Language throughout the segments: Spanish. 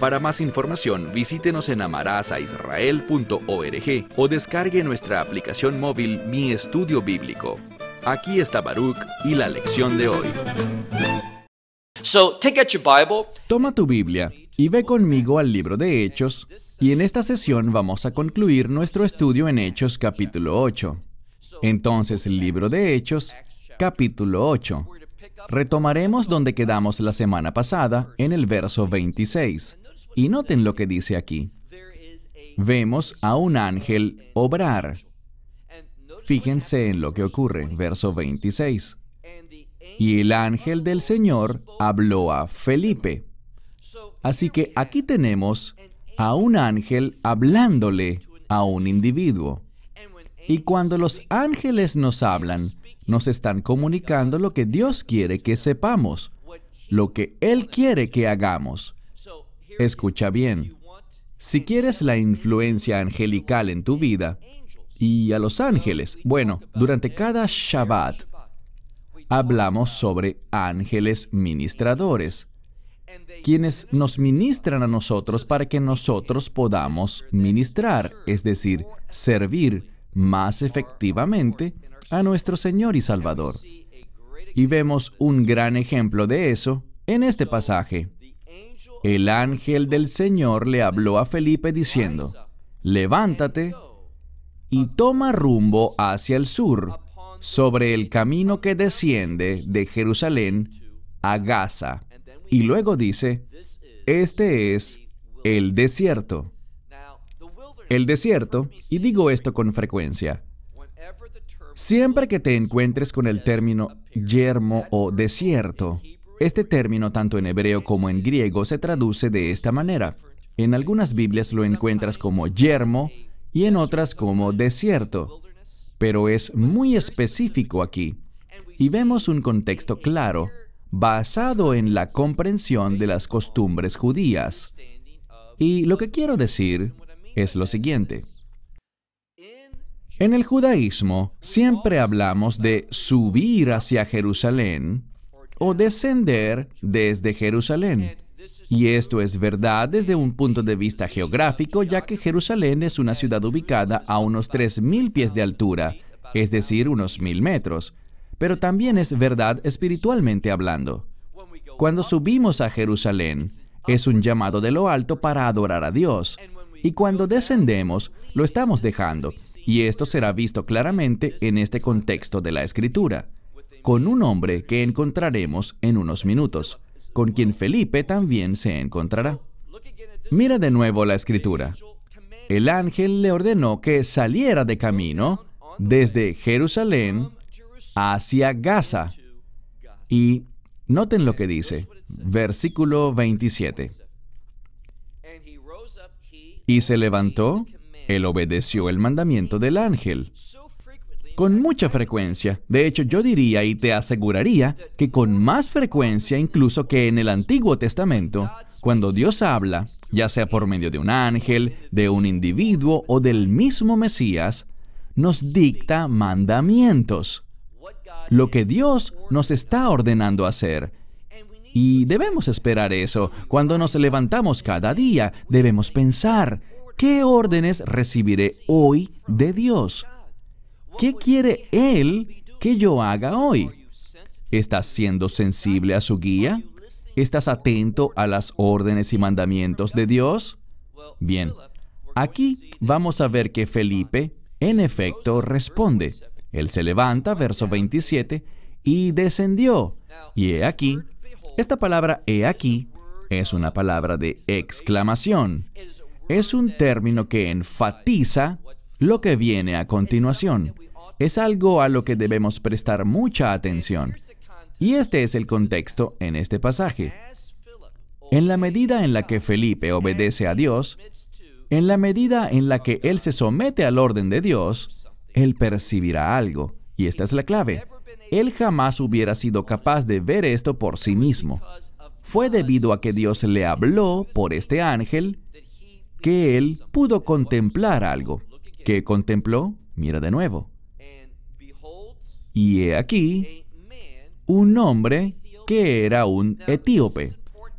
Para más información, visítenos en amarazaisrael.org o descargue nuestra aplicación móvil Mi Estudio Bíblico. Aquí está Baruch y la lección de hoy. Toma tu Biblia y ve conmigo al libro de Hechos, y en esta sesión vamos a concluir nuestro estudio en Hechos capítulo 8. Entonces, el libro de Hechos, capítulo 8. Retomaremos donde quedamos la semana pasada, en el verso 26. Y noten lo que dice aquí. Vemos a un ángel obrar. Fíjense en lo que ocurre, verso 26. Y el ángel del Señor habló a Felipe. Así que aquí tenemos a un ángel hablándole a un individuo. Y cuando los ángeles nos hablan, nos están comunicando lo que Dios quiere que sepamos, lo que Él quiere que hagamos. Escucha bien. Si quieres la influencia angelical en tu vida, y a los ángeles, bueno, durante cada Shabbat hablamos sobre ángeles ministradores, quienes nos ministran a nosotros para que nosotros podamos ministrar, es decir, servir más efectivamente a nuestro Señor y Salvador. Y vemos un gran ejemplo de eso en este pasaje. El ángel del Señor le habló a Felipe diciendo, levántate y toma rumbo hacia el sur, sobre el camino que desciende de Jerusalén a Gaza. Y luego dice, este es el desierto. El desierto, y digo esto con frecuencia, siempre que te encuentres con el término yermo o desierto, este término, tanto en hebreo como en griego, se traduce de esta manera. En algunas Biblias lo encuentras como yermo y en otras como desierto, pero es muy específico aquí. Y vemos un contexto claro, basado en la comprensión de las costumbres judías. Y lo que quiero decir es lo siguiente. En el judaísmo siempre hablamos de subir hacia Jerusalén o descender desde Jerusalén. Y esto es verdad desde un punto de vista geográfico, ya que Jerusalén es una ciudad ubicada a unos 3.000 pies de altura, es decir, unos 1.000 metros. Pero también es verdad espiritualmente hablando. Cuando subimos a Jerusalén, es un llamado de lo alto para adorar a Dios. Y cuando descendemos, lo estamos dejando. Y esto será visto claramente en este contexto de la Escritura con un hombre que encontraremos en unos minutos, con quien Felipe también se encontrará. Mira de nuevo la escritura. El ángel le ordenó que saliera de camino desde Jerusalén hacia Gaza. Y noten lo que dice, versículo 27. Y se levantó, él obedeció el mandamiento del ángel con mucha frecuencia. De hecho, yo diría y te aseguraría que con más frecuencia incluso que en el Antiguo Testamento, cuando Dios habla, ya sea por medio de un ángel, de un individuo o del mismo Mesías, nos dicta mandamientos. Lo que Dios nos está ordenando hacer. Y debemos esperar eso. Cuando nos levantamos cada día, debemos pensar, ¿qué órdenes recibiré hoy de Dios? ¿Qué quiere Él que yo haga hoy? ¿Estás siendo sensible a su guía? ¿Estás atento a las órdenes y mandamientos de Dios? Bien, aquí vamos a ver que Felipe, en efecto, responde. Él se levanta, verso 27, y descendió. Y he aquí, esta palabra he aquí es una palabra de exclamación. Es un término que enfatiza lo que viene a continuación es algo a lo que debemos prestar mucha atención. Y este es el contexto en este pasaje. En la medida en la que Felipe obedece a Dios, en la medida en la que él se somete al orden de Dios, él percibirá algo. Y esta es la clave. Él jamás hubiera sido capaz de ver esto por sí mismo. Fue debido a que Dios le habló por este ángel que él pudo contemplar algo. ¿Qué contempló? Mira de nuevo. Y he aquí un hombre que era un etíope.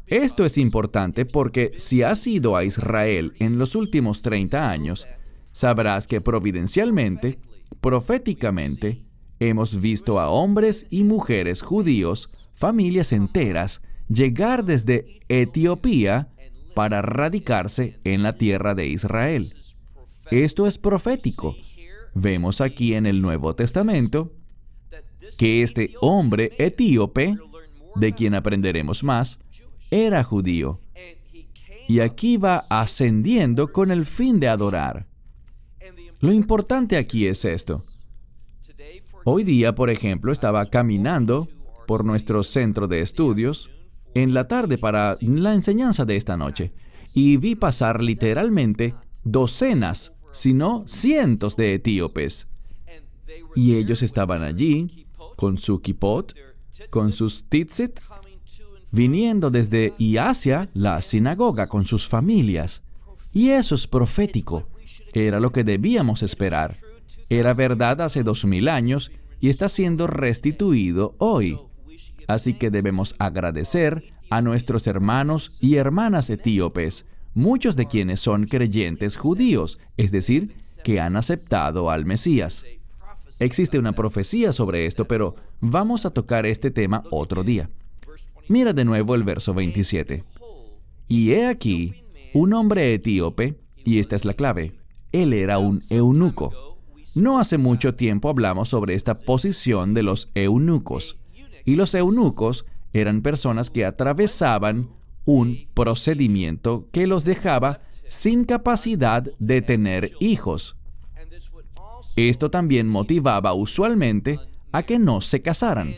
Esto es importante porque si has ido a Israel en los últimos 30 años, sabrás que providencialmente, proféticamente, hemos visto a hombres y mujeres judíos, familias enteras, llegar desde Etiopía para radicarse en la tierra de Israel. Esto es profético. Vemos aquí en el Nuevo Testamento que este hombre etíope, de quien aprenderemos más, era judío. Y aquí va ascendiendo con el fin de adorar. Lo importante aquí es esto. Hoy día, por ejemplo, estaba caminando por nuestro centro de estudios en la tarde para la enseñanza de esta noche y vi pasar literalmente docenas, si no cientos de etíopes. Y ellos estaban allí con su kipot, con sus titzit, viniendo desde y hacia la sinagoga con sus familias. Y eso es profético. Era lo que debíamos esperar. Era verdad hace dos mil años y está siendo restituido hoy. Así que debemos agradecer a nuestros hermanos y hermanas etíopes, muchos de quienes son creyentes judíos, es decir, que han aceptado al Mesías. Existe una profecía sobre esto, pero vamos a tocar este tema otro día. Mira de nuevo el verso 27. Y he aquí un hombre etíope, y esta es la clave, él era un eunuco. No hace mucho tiempo hablamos sobre esta posición de los eunucos. Y los eunucos eran personas que atravesaban un procedimiento que los dejaba sin capacidad de tener hijos. Esto también motivaba usualmente a que no se casaran.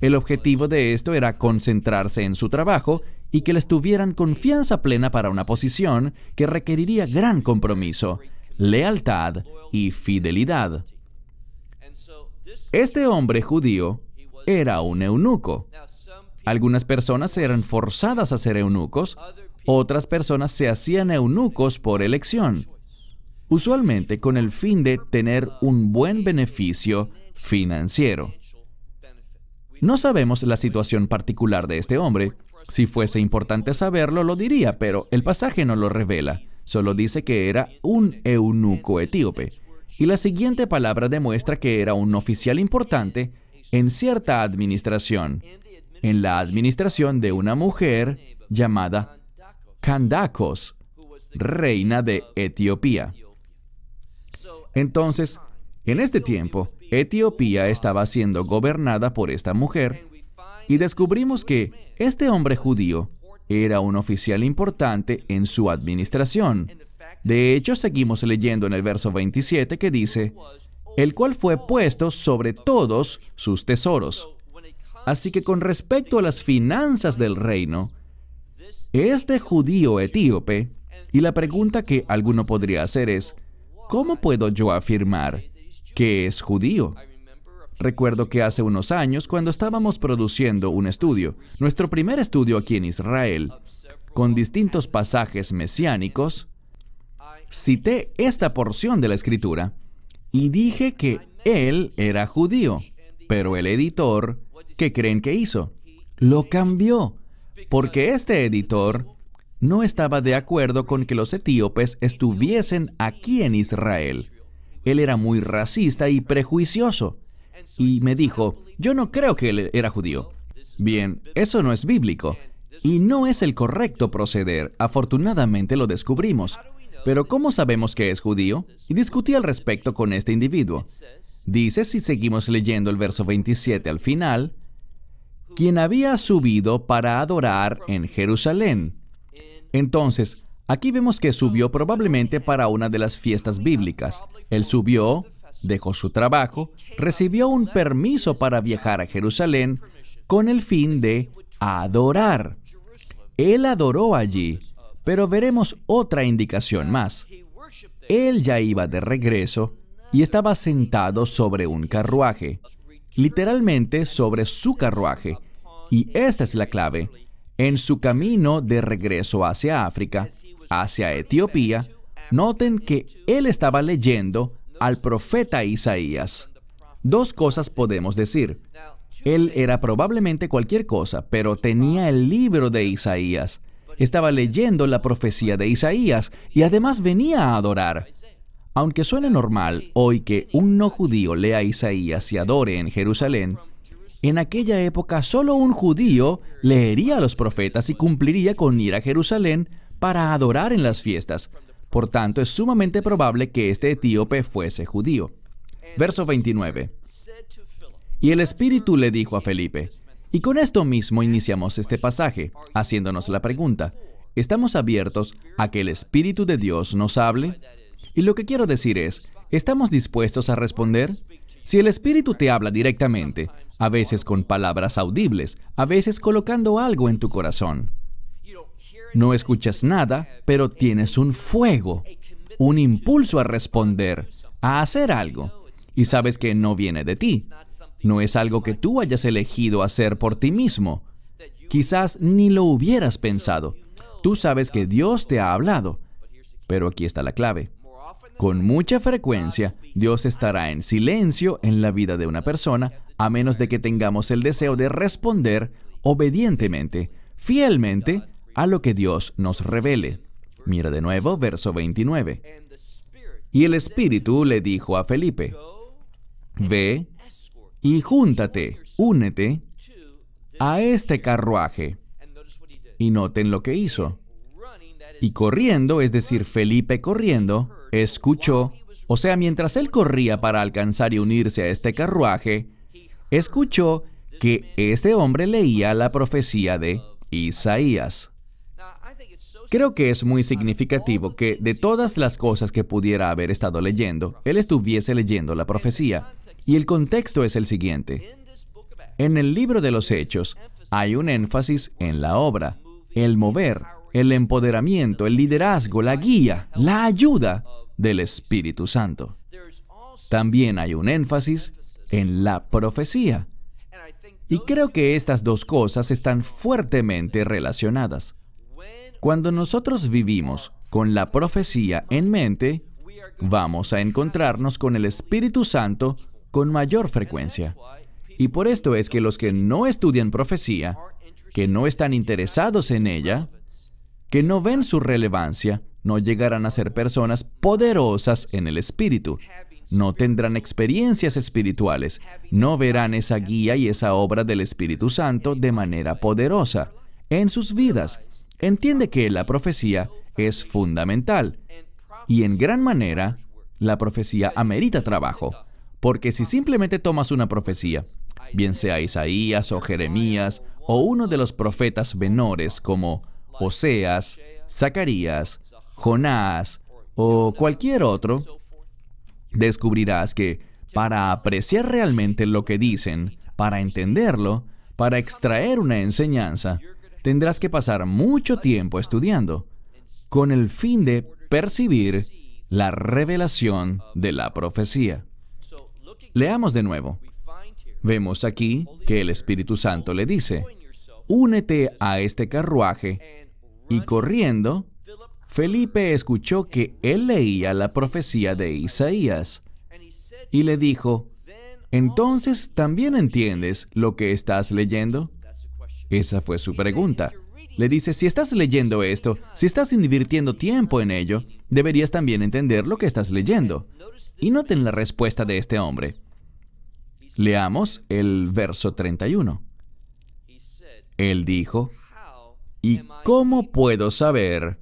El objetivo de esto era concentrarse en su trabajo y que les tuvieran confianza plena para una posición que requeriría gran compromiso, lealtad y fidelidad. Este hombre judío era un eunuco. Algunas personas eran forzadas a ser eunucos, otras personas se hacían eunucos por elección, usualmente con el fin de tener un buen beneficio financiero. No sabemos la situación particular de este hombre. Si fuese importante saberlo, lo diría, pero el pasaje no lo revela. Solo dice que era un eunuco etíope. Y la siguiente palabra demuestra que era un oficial importante en cierta administración, en la administración de una mujer llamada Candacos, reina de Etiopía. Entonces, en este tiempo, Etiopía estaba siendo gobernada por esta mujer y descubrimos que este hombre judío era un oficial importante en su administración. De hecho, seguimos leyendo en el verso 27 que dice, el cual fue puesto sobre todos sus tesoros. Así que con respecto a las finanzas del reino, este judío etíope, y la pregunta que alguno podría hacer es, ¿cómo puedo yo afirmar que es judío. Recuerdo que hace unos años, cuando estábamos produciendo un estudio, nuestro primer estudio aquí en Israel, con distintos pasajes mesiánicos, cité esta porción de la escritura y dije que él era judío, pero el editor, ¿qué creen que hizo? Lo cambió, porque este editor no estaba de acuerdo con que los etíopes estuviesen aquí en Israel. Él era muy racista y prejuicioso. Y me dijo, yo no creo que él era judío. Bien, eso no es bíblico. Y no es el correcto proceder. Afortunadamente lo descubrimos. Pero ¿cómo sabemos que es judío? Y discutí al respecto con este individuo. Dice, si seguimos leyendo el verso 27 al final, quien había subido para adorar en Jerusalén. Entonces, Aquí vemos que subió probablemente para una de las fiestas bíblicas. Él subió, dejó su trabajo, recibió un permiso para viajar a Jerusalén con el fin de adorar. Él adoró allí, pero veremos otra indicación más. Él ya iba de regreso y estaba sentado sobre un carruaje, literalmente sobre su carruaje. Y esta es la clave. En su camino de regreso hacia África, hacia Etiopía, noten que él estaba leyendo al profeta Isaías. Dos cosas podemos decir. Él era probablemente cualquier cosa, pero tenía el libro de Isaías. Estaba leyendo la profecía de Isaías y además venía a adorar. Aunque suene normal hoy que un no judío lea Isaías y adore en Jerusalén, en aquella época solo un judío leería a los profetas y cumpliría con ir a Jerusalén para adorar en las fiestas. Por tanto, es sumamente probable que este etíope fuese judío. Verso 29. Y el Espíritu le dijo a Felipe, y con esto mismo iniciamos este pasaje, haciéndonos la pregunta, ¿estamos abiertos a que el Espíritu de Dios nos hable? Y lo que quiero decir es, ¿estamos dispuestos a responder? Si el Espíritu te habla directamente, a veces con palabras audibles, a veces colocando algo en tu corazón, no escuchas nada, pero tienes un fuego, un impulso a responder, a hacer algo, y sabes que no viene de ti. No es algo que tú hayas elegido hacer por ti mismo. Quizás ni lo hubieras pensado. Tú sabes que Dios te ha hablado. Pero aquí está la clave. Con mucha frecuencia, Dios estará en silencio en la vida de una persona, a menos de que tengamos el deseo de responder obedientemente, fielmente, a lo que Dios nos revele. Mira de nuevo verso 29. Y el Espíritu le dijo a Felipe, Ve y júntate, únete a este carruaje. Y noten lo que hizo. Y corriendo, es decir, Felipe corriendo, escuchó, o sea, mientras él corría para alcanzar y unirse a este carruaje, escuchó que este hombre leía la profecía de Isaías. Creo que es muy significativo que de todas las cosas que pudiera haber estado leyendo, él estuviese leyendo la profecía. Y el contexto es el siguiente. En el libro de los Hechos hay un énfasis en la obra, el mover, el empoderamiento, el liderazgo, la guía, la ayuda del Espíritu Santo. También hay un énfasis en la profecía. Y creo que estas dos cosas están fuertemente relacionadas. Cuando nosotros vivimos con la profecía en mente, vamos a encontrarnos con el Espíritu Santo con mayor frecuencia. Y por esto es que los que no estudian profecía, que no están interesados en ella, que no ven su relevancia, no llegarán a ser personas poderosas en el Espíritu. No tendrán experiencias espirituales, no verán esa guía y esa obra del Espíritu Santo de manera poderosa en sus vidas. Entiende que la profecía es fundamental y en gran manera la profecía amerita trabajo, porque si simplemente tomas una profecía, bien sea Isaías o Jeremías o uno de los profetas menores como Oseas, Zacarías, Jonás o cualquier otro, descubrirás que para apreciar realmente lo que dicen, para entenderlo, para extraer una enseñanza, tendrás que pasar mucho tiempo estudiando, con el fin de percibir la revelación de la profecía. Leamos de nuevo. Vemos aquí que el Espíritu Santo le dice, únete a este carruaje y corriendo, Felipe escuchó que él leía la profecía de Isaías y le dijo, ¿entonces también entiendes lo que estás leyendo? Esa fue su pregunta. Le dice, si estás leyendo esto, si estás invirtiendo tiempo en ello, deberías también entender lo que estás leyendo. Y noten la respuesta de este hombre. Leamos el verso 31. Él dijo, ¿Y cómo puedo saber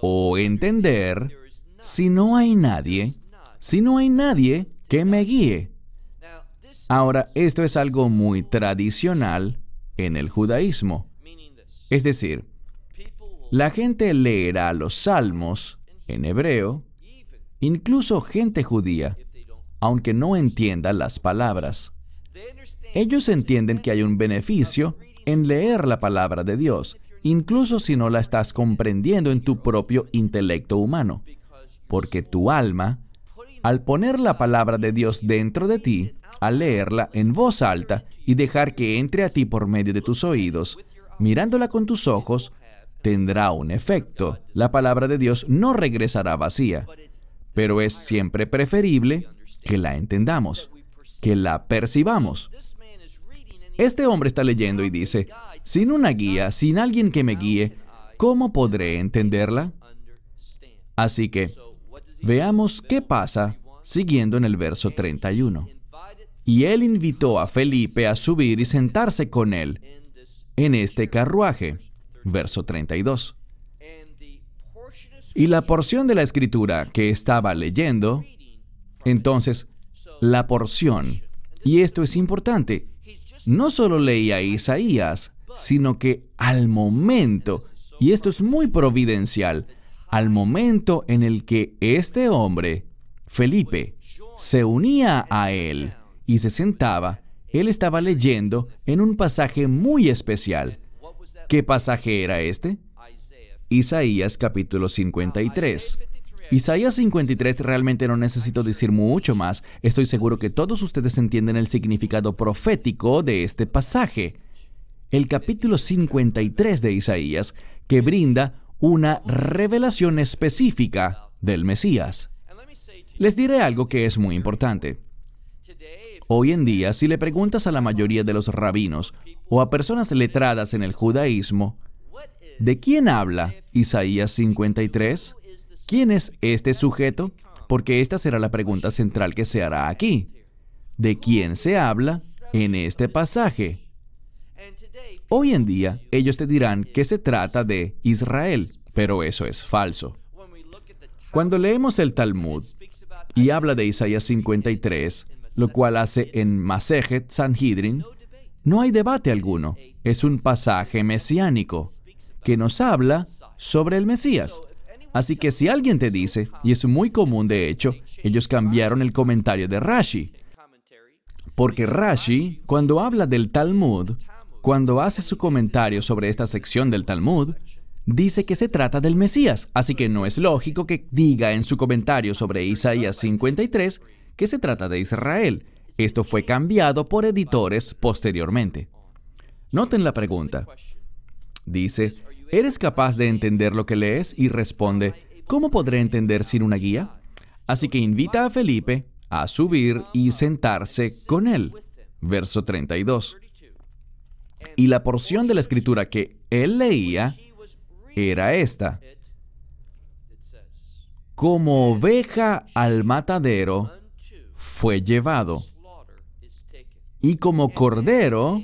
o entender si no hay nadie, si no hay nadie que me guíe? Ahora, esto es algo muy tradicional en el judaísmo. Es decir, la gente leerá los salmos en hebreo, incluso gente judía, aunque no entienda las palabras. Ellos entienden que hay un beneficio en leer la palabra de Dios. incluso si no la estás comprendiendo en tu propio intelecto humano, porque tu alma, al poner la palabra de Dios dentro de ti, al leerla en voz alta y dejar que entre a ti por medio de tus oídos, mirándola con tus ojos, tendrá un efecto. La palabra de Dios no regresará vacía, pero es siempre preferible que la entendamos, que la percibamos. Este hombre está leyendo y dice, sin una guía, sin alguien que me guíe, ¿cómo podré entenderla? Así que veamos qué pasa siguiendo en el verso 31. Y él invitó a Felipe a subir y sentarse con él en este carruaje. Verso 32. Y la porción de la escritura que estaba leyendo, entonces, la porción, y esto es importante, no solo leía Isaías, sino que al momento, y esto es muy providencial, al momento en el que este hombre, Felipe, se unía a él y se sentaba, él estaba leyendo en un pasaje muy especial. ¿Qué pasaje era este? Isaías capítulo 53. Isaías 53 realmente no necesito decir mucho más. Estoy seguro que todos ustedes entienden el significado profético de este pasaje. El capítulo 53 de Isaías que brinda una revelación específica del Mesías. Les diré algo que es muy importante. Hoy en día, si le preguntas a la mayoría de los rabinos o a personas letradas en el judaísmo, ¿de quién habla Isaías 53? ¿Quién es este sujeto? Porque esta será la pregunta central que se hará aquí. ¿De quién se habla en este pasaje? Hoy en día, ellos te dirán que se trata de Israel, pero eso es falso. Cuando leemos el Talmud y habla de Isaías 53, lo cual hace en Masejet Sanhedrin, no hay debate alguno. Es un pasaje mesiánico que nos habla sobre el Mesías. Así que si alguien te dice, y es muy común de hecho, ellos cambiaron el comentario de Rashi. Porque Rashi, cuando habla del Talmud, cuando hace su comentario sobre esta sección del Talmud, dice que se trata del Mesías. Así que no es lógico que diga en su comentario sobre Isaías 53 que se trata de Israel. Esto fue cambiado por editores posteriormente. Noten la pregunta. Dice, ¿Eres capaz de entender lo que lees? Y responde, ¿cómo podré entender sin una guía? Así que invita a Felipe a subir y sentarse con él. Verso 32. Y la porción de la escritura que él leía era esta. Como oveja al matadero fue llevado. Y como cordero,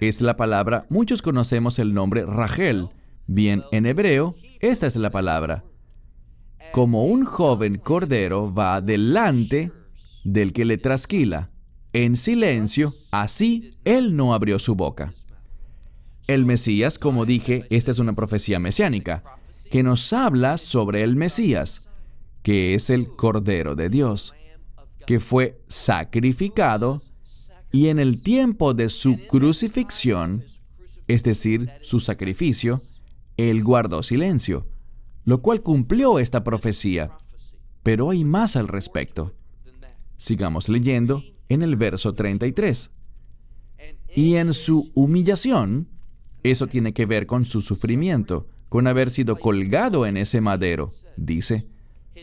es la palabra, muchos conocemos el nombre Rachel, Bien, en hebreo, esta es la palabra. Como un joven cordero va delante del que le trasquila, en silencio, así él no abrió su boca. El Mesías, como dije, esta es una profecía mesiánica, que nos habla sobre el Mesías, que es el Cordero de Dios, que fue sacrificado y en el tiempo de su crucifixión, es decir, su sacrificio, él guardó silencio, lo cual cumplió esta profecía. Pero hay más al respecto. Sigamos leyendo en el verso 33. Y en su humillación, eso tiene que ver con su sufrimiento, con haber sido colgado en ese madero, dice,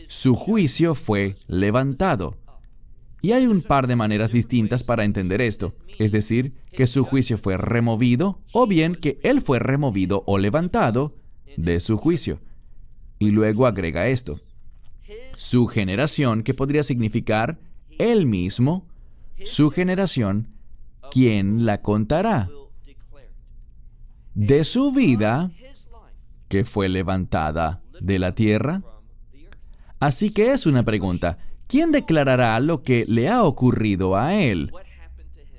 su juicio fue levantado. Y hay un par de maneras distintas para entender esto, es decir, que su juicio fue removido o bien que él fue removido o levantado de su juicio. Y luego agrega esto, su generación, que podría significar él mismo, su generación, ¿quién la contará? De su vida, que fue levantada de la tierra. Así que es una pregunta, ¿quién declarará lo que le ha ocurrido a él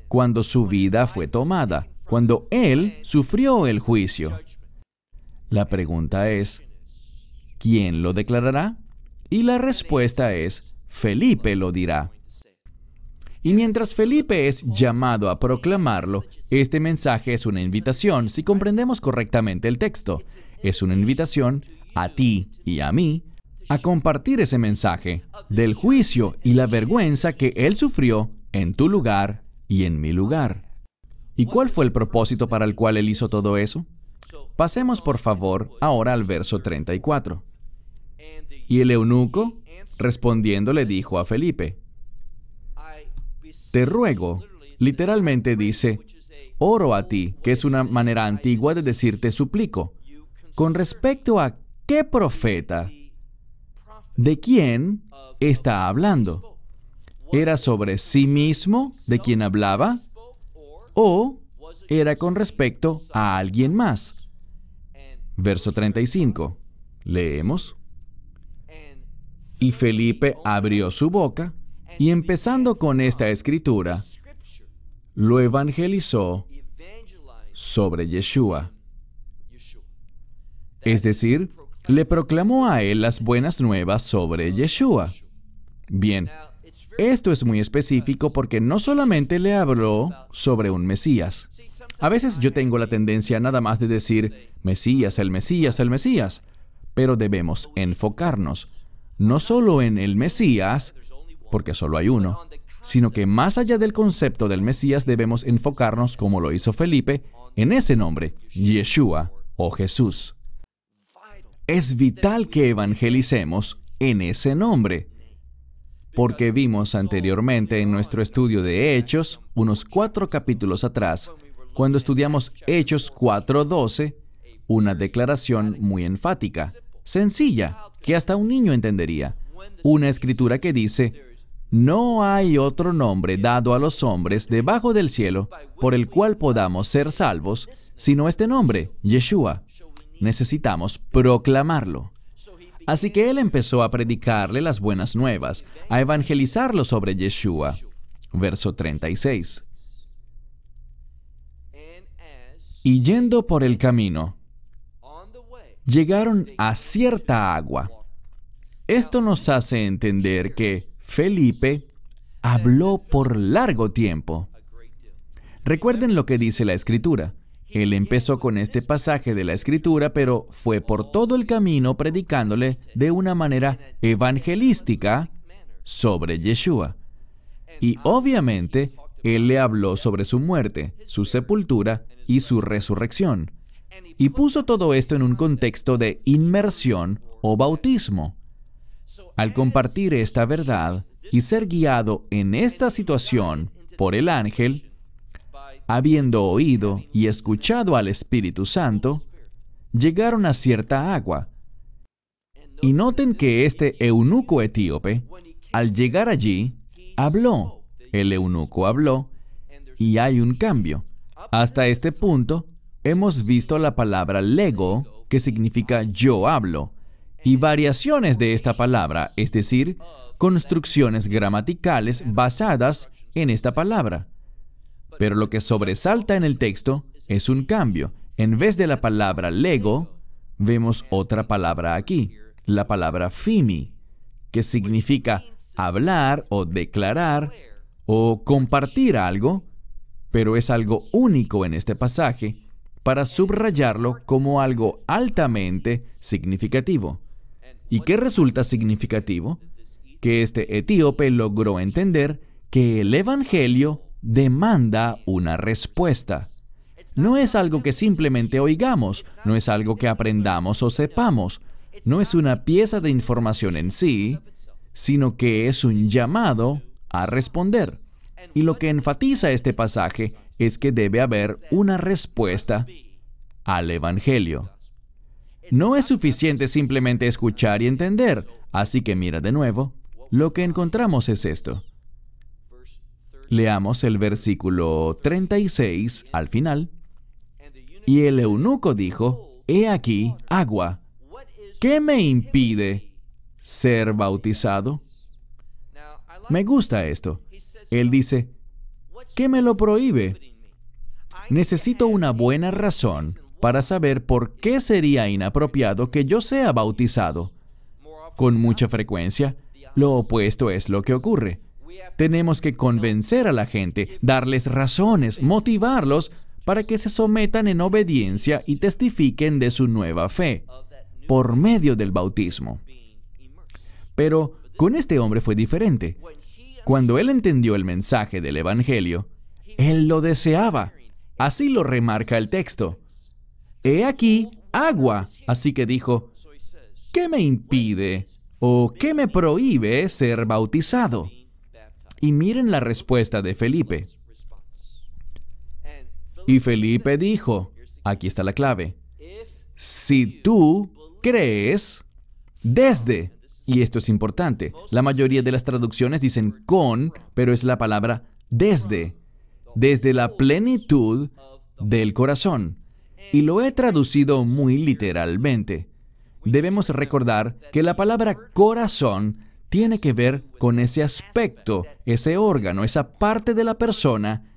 cuando su vida fue tomada, cuando él sufrió el juicio? La pregunta es, ¿quién lo declarará? Y la respuesta es, Felipe lo dirá. Y mientras Felipe es llamado a proclamarlo, este mensaje es una invitación, si comprendemos correctamente el texto. Es una invitación a ti y a mí a compartir ese mensaje del juicio y la vergüenza que Él sufrió en tu lugar y en mi lugar. ¿Y cuál fue el propósito para el cual Él hizo todo eso? Pasemos por favor ahora al verso 34. Y el eunuco, respondiendo, le dijo a Felipe, te ruego, literalmente dice, oro a ti, que es una manera antigua de decirte suplico. Con respecto a qué profeta, ¿de quién está hablando? ¿Era sobre sí mismo de quien hablaba? ¿O era con respecto a alguien más? Verso 35. Leemos. Y Felipe abrió su boca y empezando con esta escritura, lo evangelizó sobre Yeshua. Es decir, le proclamó a él las buenas nuevas sobre Yeshua. Bien, esto es muy específico porque no solamente le habló sobre un Mesías. A veces yo tengo la tendencia nada más de decir, Mesías, el Mesías, el Mesías, pero debemos enfocarnos no solo en el Mesías, porque solo hay uno, sino que más allá del concepto del Mesías debemos enfocarnos, como lo hizo Felipe, en ese nombre, Yeshua o Jesús. Es vital que evangelicemos en ese nombre, porque vimos anteriormente en nuestro estudio de Hechos, unos cuatro capítulos atrás, cuando estudiamos Hechos 4.12, una declaración muy enfática, sencilla, que hasta un niño entendería. Una escritura que dice, no hay otro nombre dado a los hombres debajo del cielo por el cual podamos ser salvos, sino este nombre, Yeshua. Necesitamos proclamarlo. Así que él empezó a predicarle las buenas nuevas, a evangelizarlo sobre Yeshua. Verso 36. Y yendo por el camino, llegaron a cierta agua. Esto nos hace entender que Felipe habló por largo tiempo. Recuerden lo que dice la escritura. Él empezó con este pasaje de la escritura, pero fue por todo el camino predicándole de una manera evangelística sobre Yeshua. Y obviamente, él le habló sobre su muerte, su sepultura y su resurrección. Y puso todo esto en un contexto de inmersión o bautismo. Al compartir esta verdad y ser guiado en esta situación por el ángel, habiendo oído y escuchado al Espíritu Santo, llegaron a cierta agua. Y noten que este eunuco etíope, al llegar allí, habló. El eunuco habló y hay un cambio. Hasta este punto, hemos visto la palabra lego, que significa yo hablo, y variaciones de esta palabra, es decir, construcciones gramaticales basadas en esta palabra. Pero lo que sobresalta en el texto es un cambio. En vez de la palabra lego, vemos otra palabra aquí, la palabra fimi, que significa hablar o declarar o compartir algo, pero es algo único en este pasaje para subrayarlo como algo altamente significativo. ¿Y qué resulta significativo? Que este etíope logró entender que el Evangelio demanda una respuesta. No es algo que simplemente oigamos, no es algo que aprendamos o sepamos, no es una pieza de información en sí, sino que es un llamado a responder. Y lo que enfatiza este pasaje es que debe haber una respuesta al Evangelio. No es suficiente simplemente escuchar y entender, así que mira de nuevo, lo que encontramos es esto. Leamos el versículo 36 al final. Y el eunuco dijo, He aquí agua. ¿Qué me impide ser bautizado? Me gusta esto. Él dice, ¿qué me lo prohíbe? Necesito una buena razón para saber por qué sería inapropiado que yo sea bautizado. Con mucha frecuencia, lo opuesto es lo que ocurre. Tenemos que convencer a la gente, darles razones, motivarlos para que se sometan en obediencia y testifiquen de su nueva fe por medio del bautismo. Pero con este hombre fue diferente. Cuando él entendió el mensaje del Evangelio, él lo deseaba. Así lo remarca el texto. He aquí agua. Así que dijo, ¿qué me impide o qué me prohíbe ser bautizado? Y miren la respuesta de Felipe. Y Felipe dijo, aquí está la clave, si tú crees desde, y esto es importante, la mayoría de las traducciones dicen con, pero es la palabra desde, desde la plenitud del corazón. Y lo he traducido muy literalmente. Debemos recordar que la palabra corazón tiene que ver con ese aspecto, ese órgano, esa parte de la persona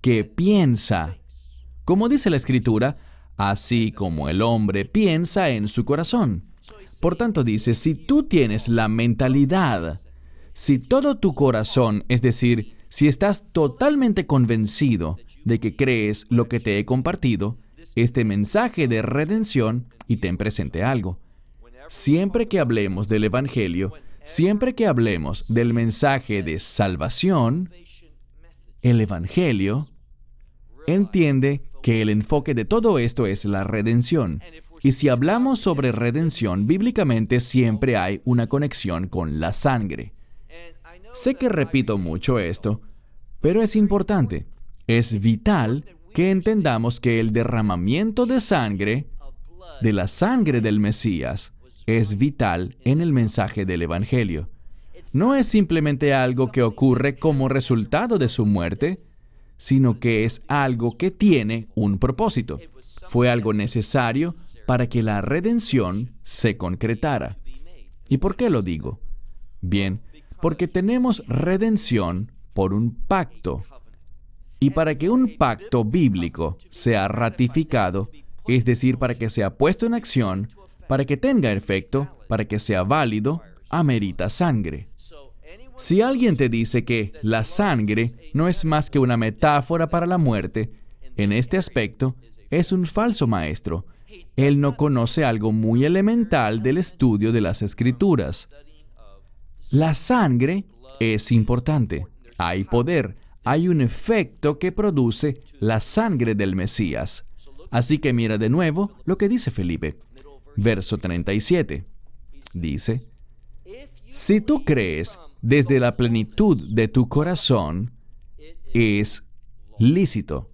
que piensa. Como dice la escritura, así como el hombre piensa en su corazón. Por tanto dice, si tú tienes la mentalidad, si todo tu corazón, es decir, si estás totalmente convencido de que crees lo que te he compartido, este mensaje de redención, y ten presente algo, siempre que hablemos del Evangelio, siempre que hablemos del mensaje de salvación, el Evangelio, entiende que el enfoque de todo esto es la redención. Y si hablamos sobre redención, bíblicamente siempre hay una conexión con la sangre. Sé que repito mucho esto, pero es importante. Es vital que entendamos que el derramamiento de sangre, de la sangre del Mesías, es vital en el mensaje del Evangelio. No es simplemente algo que ocurre como resultado de su muerte, sino que es algo que tiene un propósito. Fue algo necesario para que la redención se concretara. ¿Y por qué lo digo? Bien, porque tenemos redención por un pacto. Y para que un pacto bíblico sea ratificado, es decir, para que sea puesto en acción, para que tenga efecto, para que sea válido, amerita sangre. Si alguien te dice que la sangre no es más que una metáfora para la muerte, en este aspecto, es un falso maestro. Él no conoce algo muy elemental del estudio de las escrituras. La sangre es importante. Hay poder, hay un efecto que produce la sangre del Mesías. Así que mira de nuevo lo que dice Felipe. Verso 37. Dice, si tú crees desde la plenitud de tu corazón, es lícito.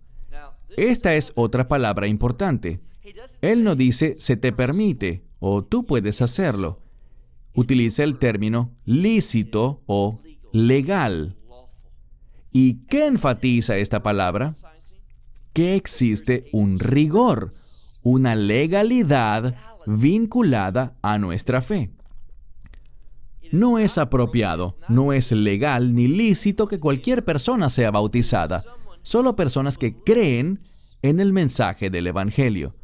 Esta es otra palabra importante. Él no dice se te permite o tú puedes hacerlo. Utiliza el término lícito o legal. ¿Y qué enfatiza esta palabra? Que existe un rigor, una legalidad vinculada a nuestra fe. No es apropiado, no es legal ni lícito que cualquier persona sea bautizada, solo personas que creen en el mensaje del Evangelio.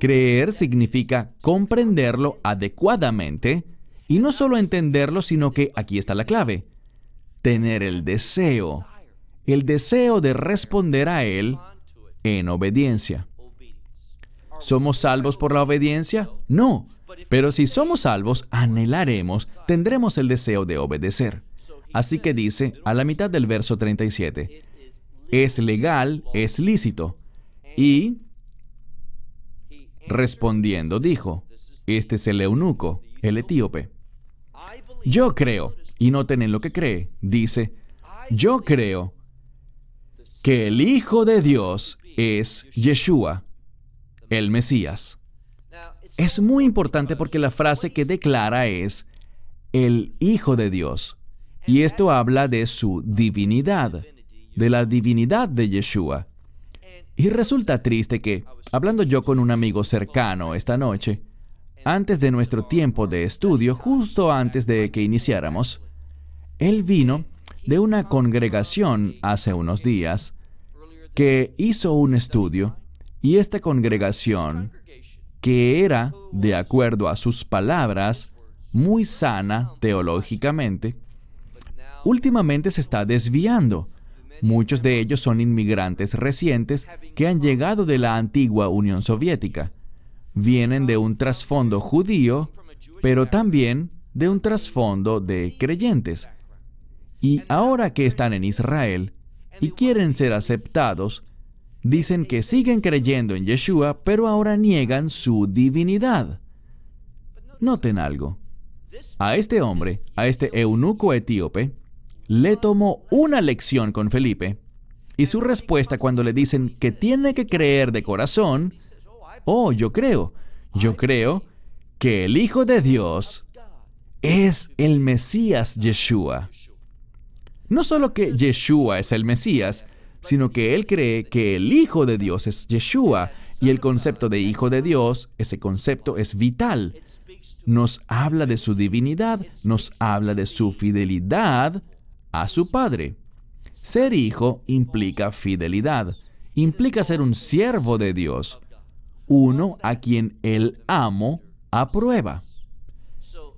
Creer significa comprenderlo adecuadamente y no solo entenderlo, sino que aquí está la clave, tener el deseo, el deseo de responder a Él en obediencia. ¿Somos salvos por la obediencia? No. Pero si somos salvos, anhelaremos, tendremos el deseo de obedecer. Así que dice a la mitad del verso 37, es legal, es lícito. Y respondiendo dijo, este es el eunuco, el etíope. Yo creo, y noten en lo que cree, dice, yo creo que el Hijo de Dios es Yeshua, el Mesías. Es muy importante porque la frase que declara es el Hijo de Dios. Y esto habla de su divinidad, de la divinidad de Yeshua. Y resulta triste que, hablando yo con un amigo cercano esta noche, antes de nuestro tiempo de estudio, justo antes de que iniciáramos, él vino de una congregación hace unos días que hizo un estudio y esta congregación, que era, de acuerdo a sus palabras, muy sana teológicamente, últimamente se está desviando. Muchos de ellos son inmigrantes recientes que han llegado de la antigua Unión Soviética. Vienen de un trasfondo judío, pero también de un trasfondo de creyentes. Y ahora que están en Israel y quieren ser aceptados, dicen que siguen creyendo en Yeshua, pero ahora niegan su divinidad. Noten algo. A este hombre, a este eunuco etíope, le tomó una lección con Felipe. Y su respuesta cuando le dicen que tiene que creer de corazón, oh, yo creo, yo creo que el Hijo de Dios es el Mesías Yeshua. No solo que Yeshua es el Mesías, sino que él cree que el Hijo de Dios es Yeshua y el concepto de Hijo de Dios, ese concepto es vital. Nos habla de su divinidad, nos habla de su fidelidad a su Padre. Ser hijo implica fidelidad, implica ser un siervo de Dios, uno a quien el amo aprueba.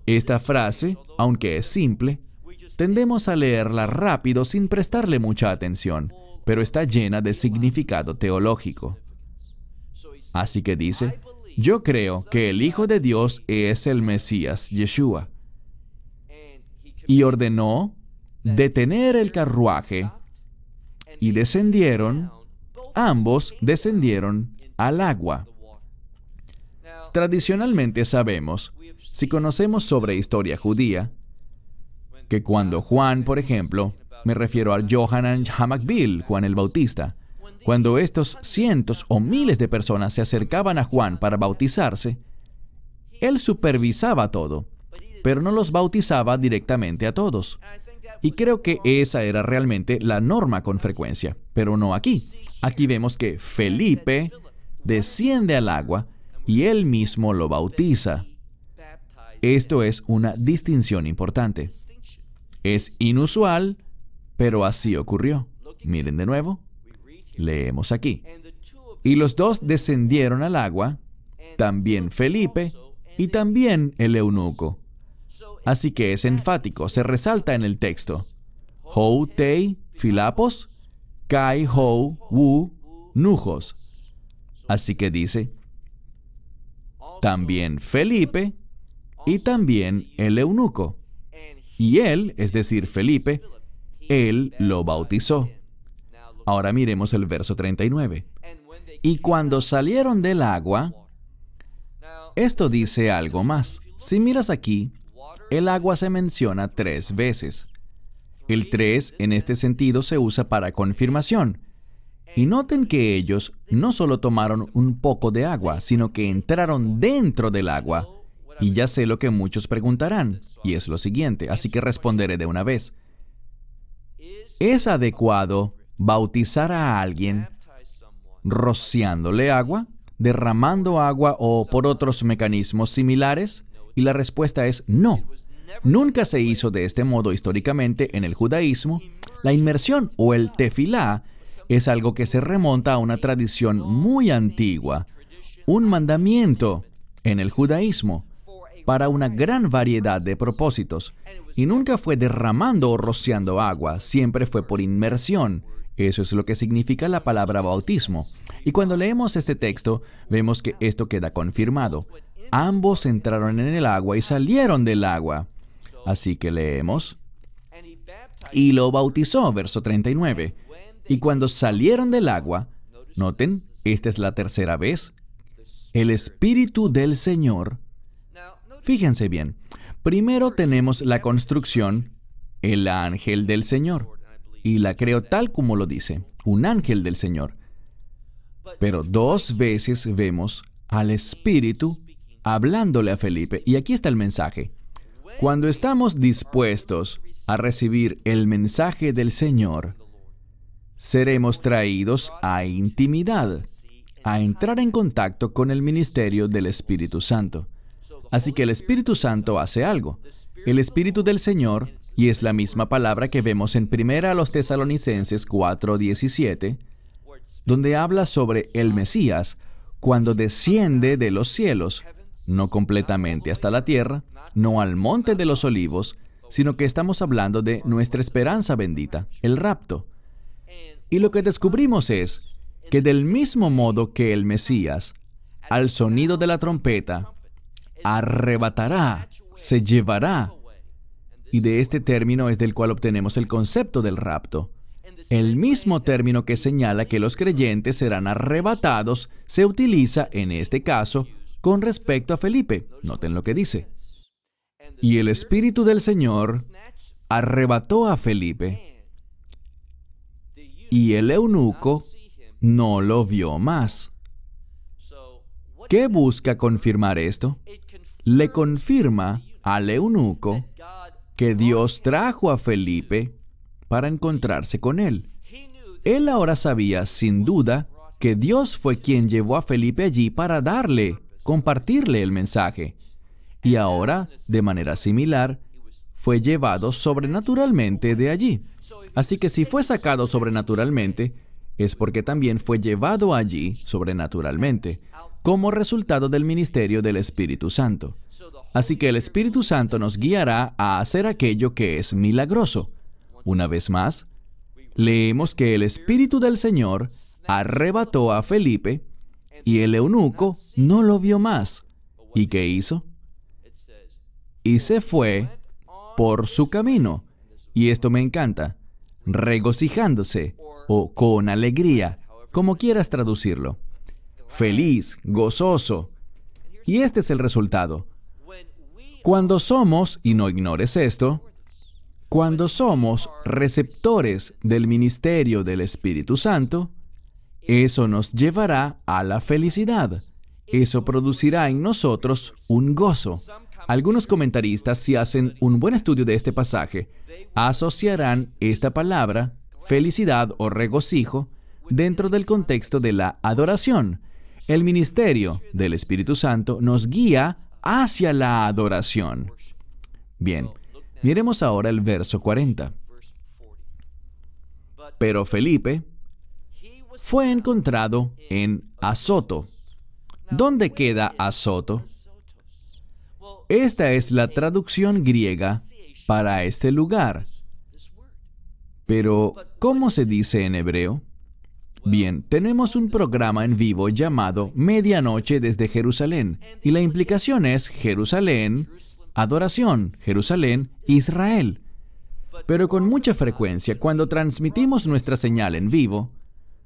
Esta frase, aunque es simple, tendemos a leerla rápido sin prestarle mucha atención, pero está llena de significado teológico. Así que dice, yo creo que el Hijo de Dios es el Mesías, Yeshua. Y ordenó detener el carruaje y descendieron, ambos descendieron al agua. Tradicionalmente sabemos, si conocemos sobre historia judía, que cuando Juan, por ejemplo, me refiero a Johanan Hamakbil, Juan el Bautista, cuando estos cientos o miles de personas se acercaban a Juan para bautizarse, él supervisaba todo, pero no los bautizaba directamente a todos. Y creo que esa era realmente la norma con frecuencia, pero no aquí. Aquí vemos que Felipe desciende al agua y él mismo lo bautiza. Esto es una distinción importante. Es inusual, pero así ocurrió. Miren de nuevo. Leemos aquí. Y los dos descendieron al agua, también Felipe y también el eunuco. Así que es enfático, se resalta en el texto. Hou tei filapos, kai hou wu nujos. Así que dice, también Felipe y también el eunuco. Y él, es decir, Felipe, él lo bautizó. Ahora miremos el verso 39. Y cuando salieron del agua, esto dice algo más. Si miras aquí, el agua se menciona tres veces. El tres en este sentido se usa para confirmación. Y noten que ellos no solo tomaron un poco de agua, sino que entraron dentro del agua. Y ya sé lo que muchos preguntarán, y es lo siguiente, así que responderé de una vez. ¿Es adecuado bautizar a alguien rociándole agua, derramando agua o por otros mecanismos similares? Y la respuesta es no. Nunca se hizo de este modo históricamente en el judaísmo. La inmersión o el tefilá es algo que se remonta a una tradición muy antigua, un mandamiento en el judaísmo para una gran variedad de propósitos. Y nunca fue derramando o rociando agua, siempre fue por inmersión. Eso es lo que significa la palabra bautismo. Y cuando leemos este texto, vemos que esto queda confirmado. Ambos entraron en el agua y salieron del agua. Así que leemos. Y lo bautizó, verso 39. Y cuando salieron del agua, noten, esta es la tercera vez, el Espíritu del Señor. Fíjense bien, primero tenemos la construcción, el ángel del Señor. Y la creo tal como lo dice, un ángel del Señor. Pero dos veces vemos al Espíritu hablándole a Felipe. Y aquí está el mensaje. Cuando estamos dispuestos a recibir el mensaje del Señor, seremos traídos a intimidad, a entrar en contacto con el ministerio del Espíritu Santo. Así que el Espíritu Santo hace algo. El Espíritu del Señor, y es la misma palabra que vemos en 1 los Tesalonicenses 4:17, donde habla sobre el Mesías cuando desciende de los cielos, no completamente hasta la tierra, no al monte de los olivos, sino que estamos hablando de nuestra esperanza bendita, el rapto. Y lo que descubrimos es que del mismo modo que el Mesías, al sonido de la trompeta, arrebatará, se llevará, y de este término es del cual obtenemos el concepto del rapto. El mismo término que señala que los creyentes serán arrebatados se utiliza en este caso con respecto a Felipe. Noten lo que dice. Y el Espíritu del Señor arrebató a Felipe y el eunuco no lo vio más. ¿Qué busca confirmar esto? Le confirma al eunuco que Dios trajo a Felipe para encontrarse con él. Él ahora sabía, sin duda, que Dios fue quien llevó a Felipe allí para darle, compartirle el mensaje. Y ahora, de manera similar, fue llevado sobrenaturalmente de allí. Así que si fue sacado sobrenaturalmente, es porque también fue llevado allí sobrenaturalmente, como resultado del ministerio del Espíritu Santo. Así que el Espíritu Santo nos guiará a hacer aquello que es milagroso. Una vez más, leemos que el Espíritu del Señor arrebató a Felipe y el eunuco no lo vio más. ¿Y qué hizo? Y se fue por su camino. Y esto me encanta. Regocijándose o con alegría, como quieras traducirlo. Feliz, gozoso. Y este es el resultado. Cuando somos, y no ignores esto, cuando somos receptores del ministerio del Espíritu Santo, eso nos llevará a la felicidad. Eso producirá en nosotros un gozo. Algunos comentaristas, si hacen un buen estudio de este pasaje, asociarán esta palabra, felicidad o regocijo, dentro del contexto de la adoración. El ministerio del Espíritu Santo nos guía hacia la adoración. Bien, miremos ahora el verso 40. Pero Felipe fue encontrado en Azoto. ¿Dónde queda Azoto? Esta es la traducción griega para este lugar. Pero, ¿cómo se dice en hebreo? Bien, tenemos un programa en vivo llamado Medianoche desde Jerusalén, y la implicación es Jerusalén, adoración, Jerusalén, Israel. Pero con mucha frecuencia, cuando transmitimos nuestra señal en vivo,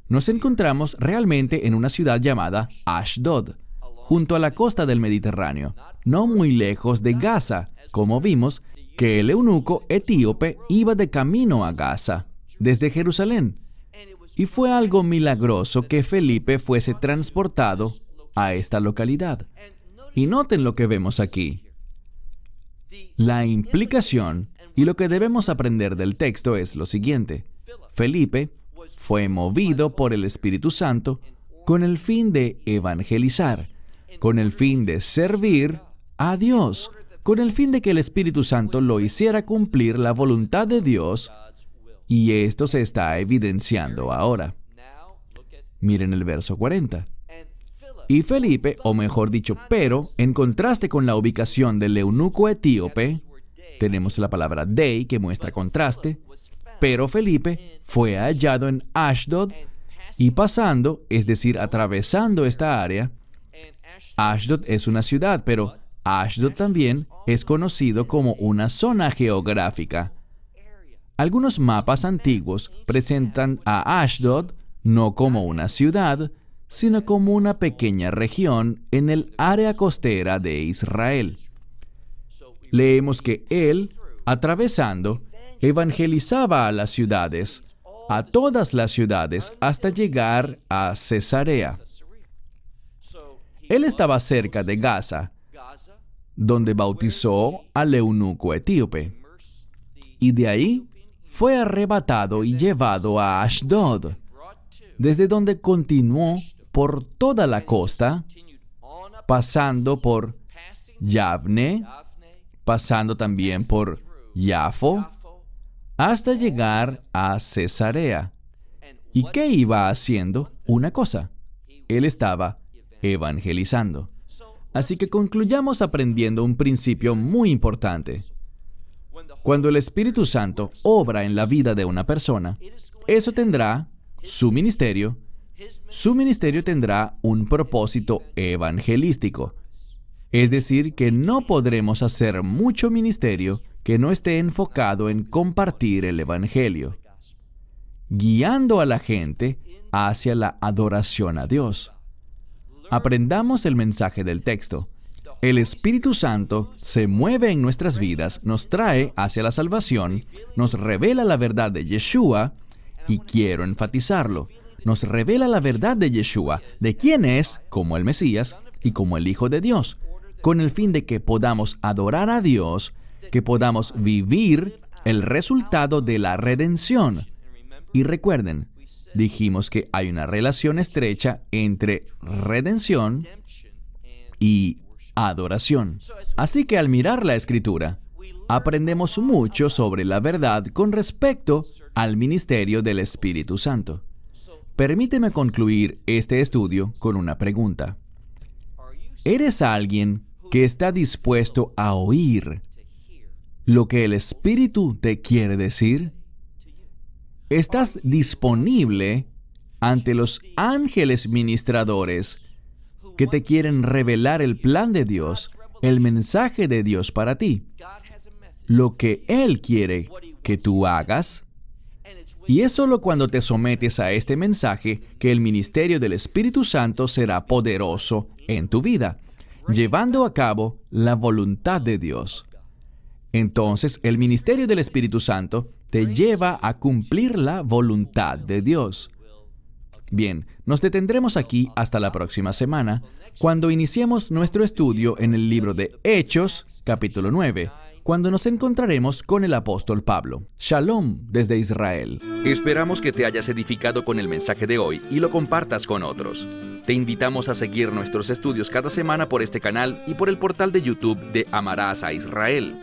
nos encontramos realmente en una ciudad llamada Ashdod junto a la costa del Mediterráneo, no muy lejos de Gaza, como vimos que el eunuco etíope iba de camino a Gaza, desde Jerusalén. Y fue algo milagroso que Felipe fuese transportado a esta localidad. Y noten lo que vemos aquí. La implicación y lo que debemos aprender del texto es lo siguiente. Felipe fue movido por el Espíritu Santo con el fin de evangelizar con el fin de servir a Dios, con el fin de que el Espíritu Santo lo hiciera cumplir la voluntad de Dios, y esto se está evidenciando ahora. Miren el verso 40. Y Felipe, o mejor dicho, pero, en contraste con la ubicación del eunuco etíope, tenemos la palabra dei que muestra contraste, pero Felipe fue hallado en Ashdod y pasando, es decir, atravesando esta área, Ashdod es una ciudad, pero Ashdod también es conocido como una zona geográfica. Algunos mapas antiguos presentan a Ashdod no como una ciudad, sino como una pequeña región en el área costera de Israel. Leemos que él, atravesando, evangelizaba a las ciudades, a todas las ciudades, hasta llegar a Cesarea. Él estaba cerca de Gaza, donde bautizó al eunuco etíope. Y de ahí fue arrebatado y llevado a Ashdod, desde donde continuó por toda la costa, pasando por Yavne, pasando también por Yafo, hasta llegar a Cesarea. ¿Y qué iba haciendo? Una cosa. Él estaba evangelizando. Así que concluyamos aprendiendo un principio muy importante. Cuando el Espíritu Santo obra en la vida de una persona, eso tendrá su ministerio. Su ministerio tendrá un propósito evangelístico. Es decir, que no podremos hacer mucho ministerio que no esté enfocado en compartir el Evangelio, guiando a la gente hacia la adoración a Dios. Aprendamos el mensaje del texto. El Espíritu Santo se mueve en nuestras vidas, nos trae hacia la salvación, nos revela la verdad de Yeshua, y quiero enfatizarlo, nos revela la verdad de Yeshua, de quién es como el Mesías y como el Hijo de Dios, con el fin de que podamos adorar a Dios, que podamos vivir el resultado de la redención. Y recuerden, dijimos que hay una relación estrecha entre redención y adoración. Así que al mirar la escritura, aprendemos mucho sobre la verdad con respecto al ministerio del Espíritu Santo. Permíteme concluir este estudio con una pregunta. ¿Eres alguien que está dispuesto a oír lo que el Espíritu te quiere decir? ¿Estás disponible ante los ángeles ministradores que te quieren revelar el plan de Dios, el mensaje de Dios para ti, lo que Él quiere que tú hagas. Y es solo cuando te sometes a este mensaje que el ministerio del Espíritu Santo será poderoso en tu vida, llevando a cabo la voluntad de Dios. Entonces el ministerio del Espíritu Santo te lleva a cumplir la voluntad de Dios. Bien, nos detendremos aquí hasta la próxima semana, cuando iniciemos nuestro estudio en el libro de Hechos, capítulo 9, cuando nos encontraremos con el apóstol Pablo. Shalom desde Israel. Esperamos que te hayas edificado con el mensaje de hoy y lo compartas con otros. Te invitamos a seguir nuestros estudios cada semana por este canal y por el portal de YouTube de Amarás a Israel.